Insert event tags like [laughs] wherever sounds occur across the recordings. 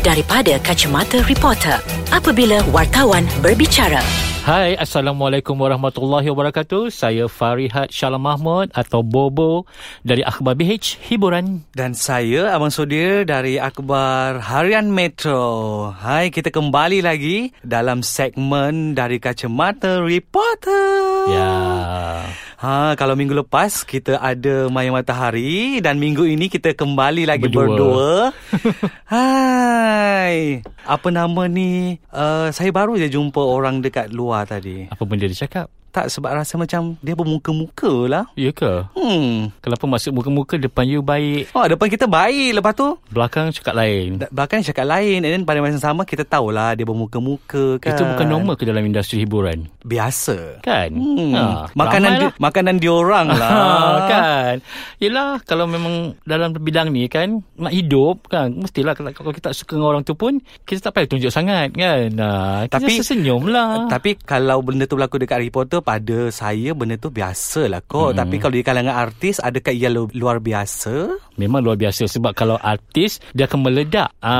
daripada kacamata reporter apabila wartawan berbicara. Hai, Assalamualaikum warahmatullahi wabarakatuh. Saya Farihat Shalom Mahmud atau Bobo dari Akhbar BH Hiburan. Dan saya Abang Sudir dari Akhbar Harian Metro. Hai, kita kembali lagi dalam segmen dari Kacamata Reporter. Ya. Ha, kalau minggu lepas kita ada Maya Matahari dan minggu ini kita kembali lagi Berdua. berdua. [laughs] Hai. Apa nama ni? Uh, saya baru je jumpa orang dekat luar tadi. Apa benda dia cakap? Tak sebab rasa macam dia bermuka-muka lah. Ya ke? Hmm. Kenapa masuk muka-muka depan you baik, Oh, depan kita baik. Lepas tu, belakang cakap lain? Belakang cakap lain And then pada masa sama Kita tahulah Dia bermuka-muka kan Itu bukan normal ke dalam industri hiburan? Biasa Kan? hmm. Ha, Makanan di, Makanan diorang lah. [laughs] lah kan Yelah Kalau memang Dalam bidang ni kan Nak hidup kan Mestilah Kalau, kalau kita tak suka dengan orang tu pun Kita tak payah tunjuk sangat kan ha, Kita Tapi- senyum lah Tapi kalau benda tu berlaku dekat reporter Pada saya benda tu biasa lah kot hmm. Tapi kalau di kalangan artis Adakah ia lu- luar biasa? Memang luar biasa Sebab kalau artis Dia akan meledak ah,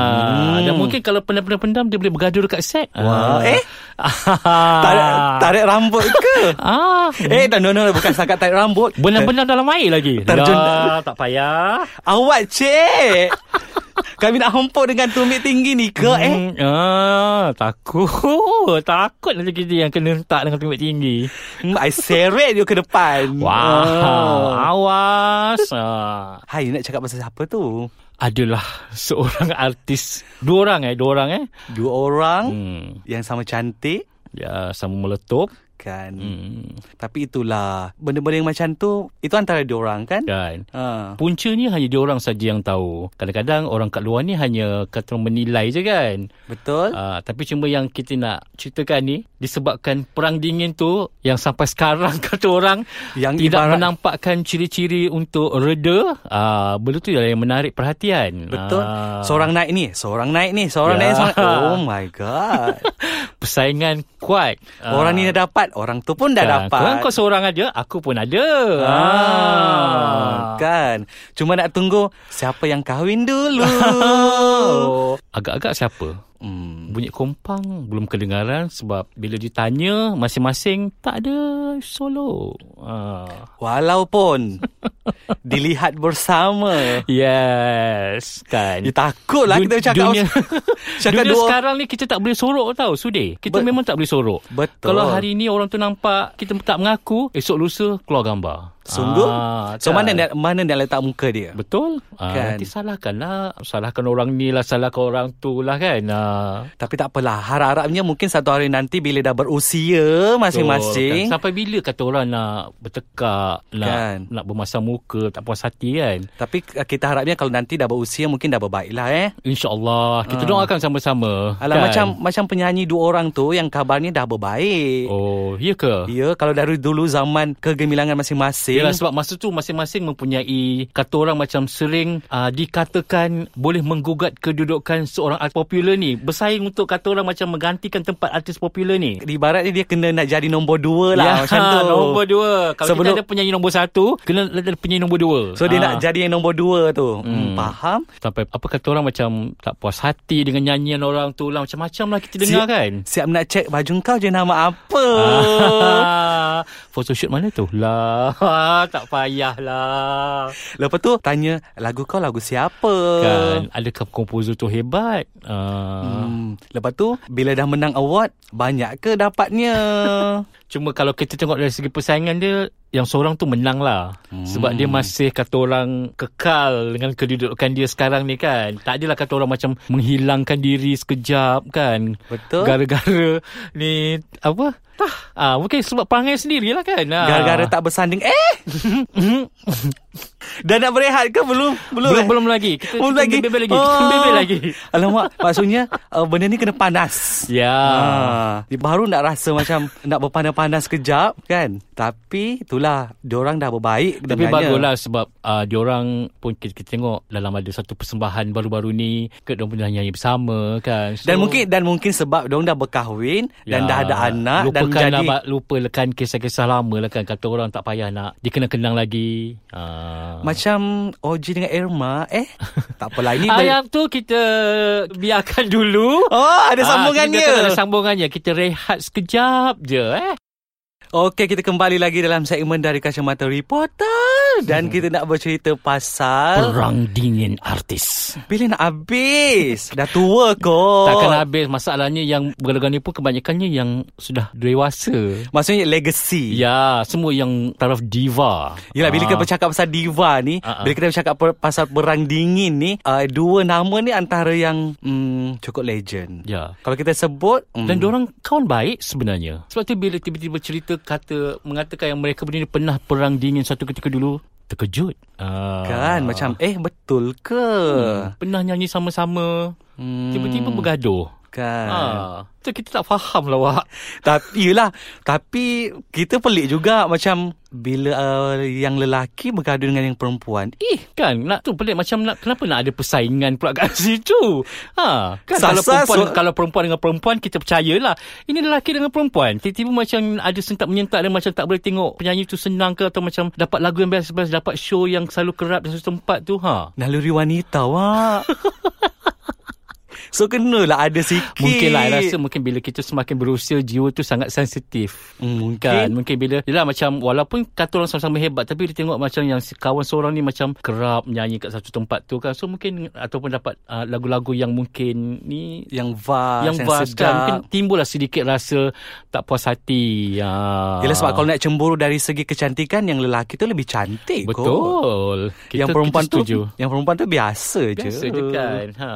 Hmm. Dan mungkin kalau pendam-pendam Dia boleh bergaduh dekat set Wah, eh? ah. [laughs] Tarik, tarik rambut ke? [laughs] ah. eh, no, no, no, bukan setakat tarik rambut Benar-benar dalam air lagi Terjun- Dah, Tak payah Awak cik [laughs] Kami nak hempuk dengan tumit tinggi ni ke eh? Hmm, ah, takut Takut nanti kita yang kena letak dengan tumit tinggi Hmm, I seret dia ke depan Wah Ah. Awas ah. Hai, nak cakap pasal siapa tu? Adalah seorang artis Dua orang eh Dua orang eh Dua orang hmm. yang sama cantik Ya sama meletup kan. hmm. Tapi itulah benda-benda yang macam tu itu antara dia orang kan. Dan Ha. Puncanya hanya dia orang saja yang tahu. Kadang-kadang orang kat luar ni hanya kata menilai je kan. Betul? Uh, tapi cuma yang kita nak ceritakan ni disebabkan perang dingin tu yang sampai sekarang [laughs] kata orang Yang tidak ibarat- menampakkan ciri-ciri untuk reda. Uh, benda tu yang menarik perhatian. Betul. Ah, Seorang naik ni, seorang naik ni, seorang Ya. naik seorang. Oh my god. [laughs] persaingan kuat. Ah, orang ni dah dapat, orang tu pun dah kan. dapat. Korang kau seorang aja, aku pun ada. Ah, kan. Cuma nak tunggu siapa yang kahwin dulu. [laughs] Agak-agak siapa? hmm. Bunyi kompang belum kedengaran sebab bila ditanya masing-masing tak ada solo. Ah. Walaupun [laughs] dilihat bersama. Yes, kan. Dia takut lah Dun- kita cakap dunia, [laughs] cakap [laughs] dunia dua sekarang ni kita tak boleh sorok tau Sudir Kita Bet- memang tak boleh sorok Betul. Kalau hari ni orang tu nampak Kita tak mengaku Esok lusa keluar gambar Sungguh? Ah, So kan? mana dia, mana dia letak muka dia? Betul ah, Kan. Nanti salahkan lah Salahkan orang ni lah Salahkan orang tu lah kan ah, Tapi tak apalah Harap-harapnya mungkin satu hari nanti Bila dah berusia betul, Masing-masing kan. Sampai bila kata orang nak bertekak Nak, Kan. nak bermasam muka Tak puas hati kan Tapi uh, kita harapnya Kalau nanti dah berusia Mungkin dah berbaik lah eh InsyaAllah Kita Ah. doakan sama-sama Alah kan? macam Macam penyanyi dua orang tu Yang kabarnya dah berbaik Oh ya ke? Ya kalau dari dulu zaman Kegemilangan masing-masing Yalah sebab masa tu masing-masing mempunyai kata orang macam sering uh, dikatakan boleh menggugat kedudukan seorang artis popular ni. Bersaing untuk kata orang macam menggantikan tempat artis popular ni. Ibaratnya dia kena nak jadi nombor dua lah ya, Macam tu [laughs] nombor dua. Kalau Sebelum- kita ada penyanyi nombor satu, kena ada penyanyi nombor dua. So dia Ah. nak jadi yang nombor dua tu hmm. Hmm. Faham? Sampai apa kata orang macam tak puas hati dengan nyanyian orang tu lah. Macam-macam lah kita dengar kan. Siap nak cek baju kau je nama apa [laughs] photoshoot mana tu? Lah, [laughs] tak payahlah. Lepas tu tanya Lagu kau lagu siapa Kan, adakah komposer tu hebat? Ah. Hmm. Lepas tu bila dah menang award banyak ke dapatnya? [laughs] Cuma kalau kita tengok dari segi persaingan dia yang seorang tu menang lah. Hmm. Sebab dia masih kata orang kekal dengan kedudukan dia sekarang ni kan. Tak adalah kata orang macam menghilangkan diri sekejap kan. Betul. Gara-gara ni apa? Tah. Ah, mungkin sebab perangai sendirilah kan. Ah. Gara-gara tak bersanding Eh [laughs] Dah nak berehat ke belum? Belum belum, eh? belum lagi. Kita, Belum kita lagi bebel lagi. Kita bebel lagi. [laughs] Alamak Maksudnya uh, Benda ni kena panas Ya. Ah, dia baru nak rasa macam nak berpanas-panas kejap kan. Tapi itulah diorang dah berbaik Tapi dengannya. baguslah sebab uh, diorang pun kita, kita tengok dalam ada satu persembahan baru-baru ni ke diorang pun dah nyanyi bersama kan. So, Dan mungkin dan mungkin sebab diorang dah berkahwin dan dah ada anak dan lupakan menjadi lah, lupakan kisah-kisah lama lah kan kata orang tak payah nak dikenang-kenang lagi. Uh. Macam Oji dengan Irma Eh [laughs] Tak apalah ini Ah, yang tu kita biarkan dulu. Oh ada Ah, sambungannya kita biarkan ada sambungannya. Kita rehat sekejap je eh. Okey, kita kembali lagi dalam segmen dari Kacamata Reporter dan kita nak bercerita pasal Perang dingin artis. bila nak habis. Dah tua kot. Takkan habis masalahnya yang berlagu ni pun kebanyakannya yang sudah dewasa. Maksudnya legacy. Ya, semua yang taraf diva. Yelah, bila Ah. kita bercakap pasal diva ni, Ah, ah. bila kita bercakap pasal perang dingin ni, uh, dua nama ni antara yang hmm, cukup legend. Ya. Kalau kita sebut, hmm, Dan diorang kawan baik sebenarnya. Sebab tu bila tiba-tiba cerita kata mengatakan yang mereka berdua pernah perang dingin satu ketika dulu, terkejut. Ah. kan macam, eh betul ke? Hmm, pernah nyanyi sama-sama, Hmm, tiba-tiba bergaduh. Kan. Ah, tu kita tak faham lah Wak. [laughs] Tapi yelah Tapi Kita pelik juga Macam Bila uh, yang lelaki Bergaduh dengan yang perempuan Eh kan nak tu pelik macam nak kenapa nak ada persaingan pula kat [laughs] situ. Ha kan Sasa kalau perempuan so- kalau perempuan dengan perempuan kita percayalah. Ini lelaki dengan perempuan. Tiba-tiba macam ada sentak menyentak dan macam tak boleh tengok penyanyi tu senang ke atau macam dapat lagu yang best-best dapat show yang selalu kerap di satu tempat tu ha. Naluri wanita wak [laughs] So kenalah ada sikit Mungkin lah I rasa mungkin bila kita semakin berusia jiwa tu sangat sensitif. Hmm, Mungkin Kan mungkin bila Yelah macam Walaupun kata orang sama-sama hebat Tapi dia tengok macam Yang si kawan seorang ni Macam kerap menyanyi Kat satu tempat tu kan So mungkin Ataupun dapat uh, Lagu-lagu yang mungkin Ni Yang vast yang vast kan Mungkin timbullah sedikit rasa Tak puas hati ya. Yelah sebab kalau nak cemburu Dari segi kecantikan Yang lelaki tu lebih cantik kot. Betul kita, yang perempuan kita setuju. tu Yang perempuan tu biasa, je Biasa je kan ha.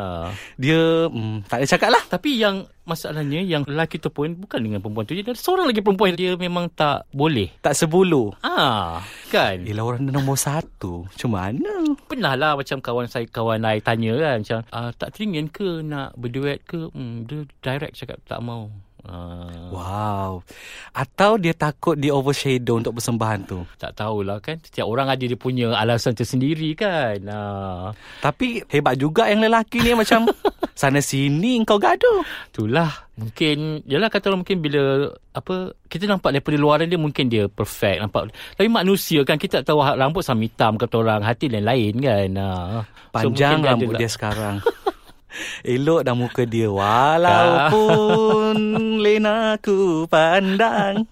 Dia hmm, Tak ada cakap lah. Tapi yang Masalahnya Yang lelaki tu pun Bukan dengan perempuan tu je. Ada seorang lagi perempuan. Dia memang tak boleh. Tak sebulu. Ah, kan? Yelah orang nombor satu. Macam mana? Pernah lah macam kawan saya Kawan saya tanya kan Macam ah, Tak teringin ke Nak berduet ke? Hmm, Dia direct cakap Tak mau ah, Wow. Atau dia takut Di overshadow Untuk persembahan tu? Tak tahulah kan Setiap orang ada dia punya Alasan tersendiri kan. Ah, Tapi hebat juga yang lelaki ni Macam [laughs] Sana sini kau gaduh. Itulah. Mungkin Yalah kata orang mungkin bila Apa Kita nampak daripada luaran dia Mungkin dia perfect Nampak. Tapi manusia kan Kita tak tahu rambut sama hitam Kata orang Hati lain-lain kan. So, Panjang mungkin rambut ada dia sekarang [laughs] [laughs] Elok dah muka dia. Walaupun Lena ku pandang. [laughs]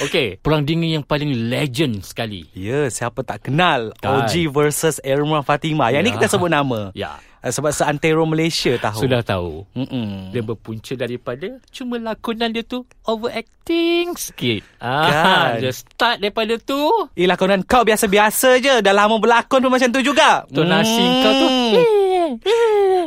Okay Perang dingin yang paling legend sekali. Ya siapa tak kenal? Kan. OG versus Irma Fatimah. Yang ni Ya. kita sebut nama. Ya. Uh, Sebab seantero Malaysia tahu. Sudah tahu. Mm-mm. Dia berpunca daripada Cuma lakonan dia tu Overacting sikit. Kan. ah, Dia start daripada tu. Eh lakonan kau biasa-biasa je. Dah lama berlakon pun macam tu juga. Tonasi Hmm. kau tu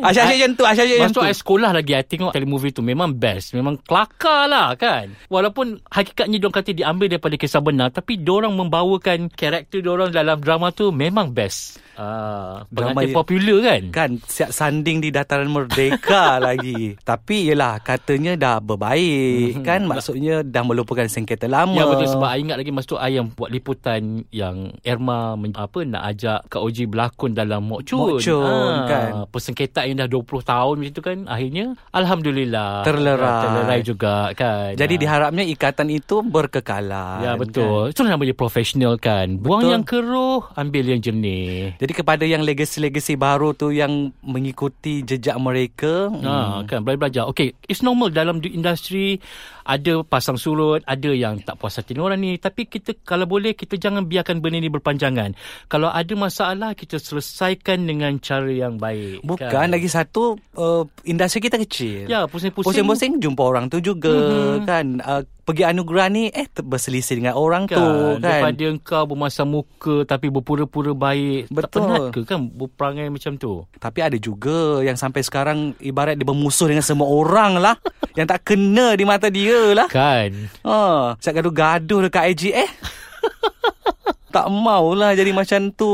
Asyik-asyik macam tu Asyik-asyik macam tu. I sekolah lagi I tengok telemovie tu Memang best Memang kelakar lah kan? Walaupun Hakikatnya diorang kata Diambil daripada kisah benar Tapi diorang membawakan Karakter diorang dalam drama tu Memang best ah, Pengantin popular kan Kan siap sanding di dataran merdeka [laughs] lagi Tapi yelah Katanya dah berbaik Kan maksudnya Dah melupakan sengketa lama Ya betul sebab I ingat lagi masa tu I yang buat liputan yang Erma men, apa nak ajak Kak Oji berlakon dalam Mok Chun. Mok Chun, kan. Persengketaan yang dah 20 tahun macam tu kan akhirnya alhamdulillah Terlerai. terlerai juga kan. Jadi Ah. diharapnya ikatan itu berkekalan Ya betul. Itu nama dia profesional kan. Buang Betul. yang keruh, ambil yang jernih. Jadi kepada yang legasi-legasi baru tu Yang mengikuti jejak mereka Ha, hmm. kan belajar-belajar. Okay, it's normal dalam industri ada pasang surut, ada yang tak puas hati orang ni. Tapi kita kalau boleh kita jangan biarkan benda ni berpanjangan. Kalau ada masalah kita selesaikan dengan cara yang baik. Bukan kan? lagi satu uh, Industri kita kecil Ya, pusing-pusing. Pusing-pusing jumpa orang tu juga mm-hmm. kan uh, Pergi anugerah ni Eh berselisih dengan orang Kan, tu kan Daripada engkau bermasam muka tapi berpura-pura baik. Tak Betul. penat ke kan berperangai macam tu? Tapi ada juga yang sampai sekarang ibarat dia bermusuh dengan semua orang lah. [laughs] yang tak kena di mata dia lah. Kan? Ha, siap gaduh-gaduh dekat IG eh. [laughs] tak maulah jadi macam tu.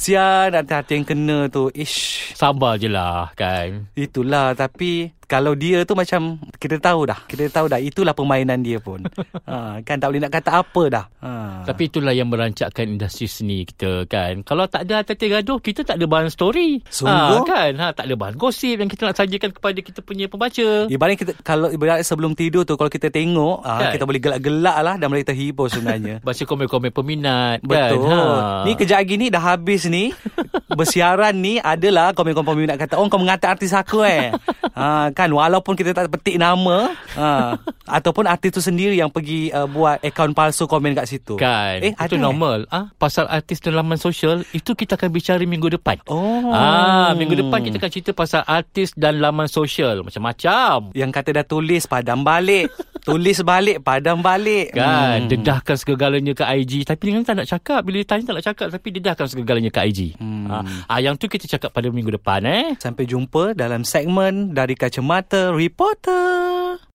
Sian hati-hati yang kena tu. Ish. Sabar je lah kan. Itulah tapi Kalau dia tu macam kita tahu dah. Kita tahu dah itulah permainan dia pun. [laughs] ha, kan tak boleh nak kata apa dah. Ha. Tapi itulah yang merancakkan industri seni kita kan. Kalau tak ada hati gaduh, kita tak ada bahan story. Sungguh? Ha, kan? Ha, tak ada bahan gosip yang kita nak sajikan kepada kita punya pembaca. Ibarat kita kalau ibarat sebelum tidur tu kalau kita tengok ah, Kan? kita boleh gelak-gelak lah dan boleh terhibur sebenarnya. [laughs] Baca komen-komen peminat Betul. kan. Ha. Ni kejap lagi ni dah habis ni. [laughs] Bersiaran ni adalah komen-komen peminat kata, "Oh kau mengata artis aku eh." ha, kan walaupun kita tak petik nama, ha, [laughs] ataupun artis tu sendiri yang pergi uh, buat akaun palsu komen kat situ. Kan Eh, Itu ada, eh? normal ah Pasal artis dalam laman sosial Itu kita akan bicara minggu depan Oh. Ah, Minggu depan kita akan cerita Pasal artis dan laman sosial Macam-macam yang kata dah tulis padam balik. [laughs] tulis balik padam balik. Kan hmm. Dedahkan segalanya ke IG Tapi dia tak nak cakap Bila ditanya tak nak cakap Tapi dedahkan segalanya ke IG hmm. ah, ah, Yang tu kita cakap pada minggu depan eh Sampai jumpa dalam segmen dari Kacamata Reporter.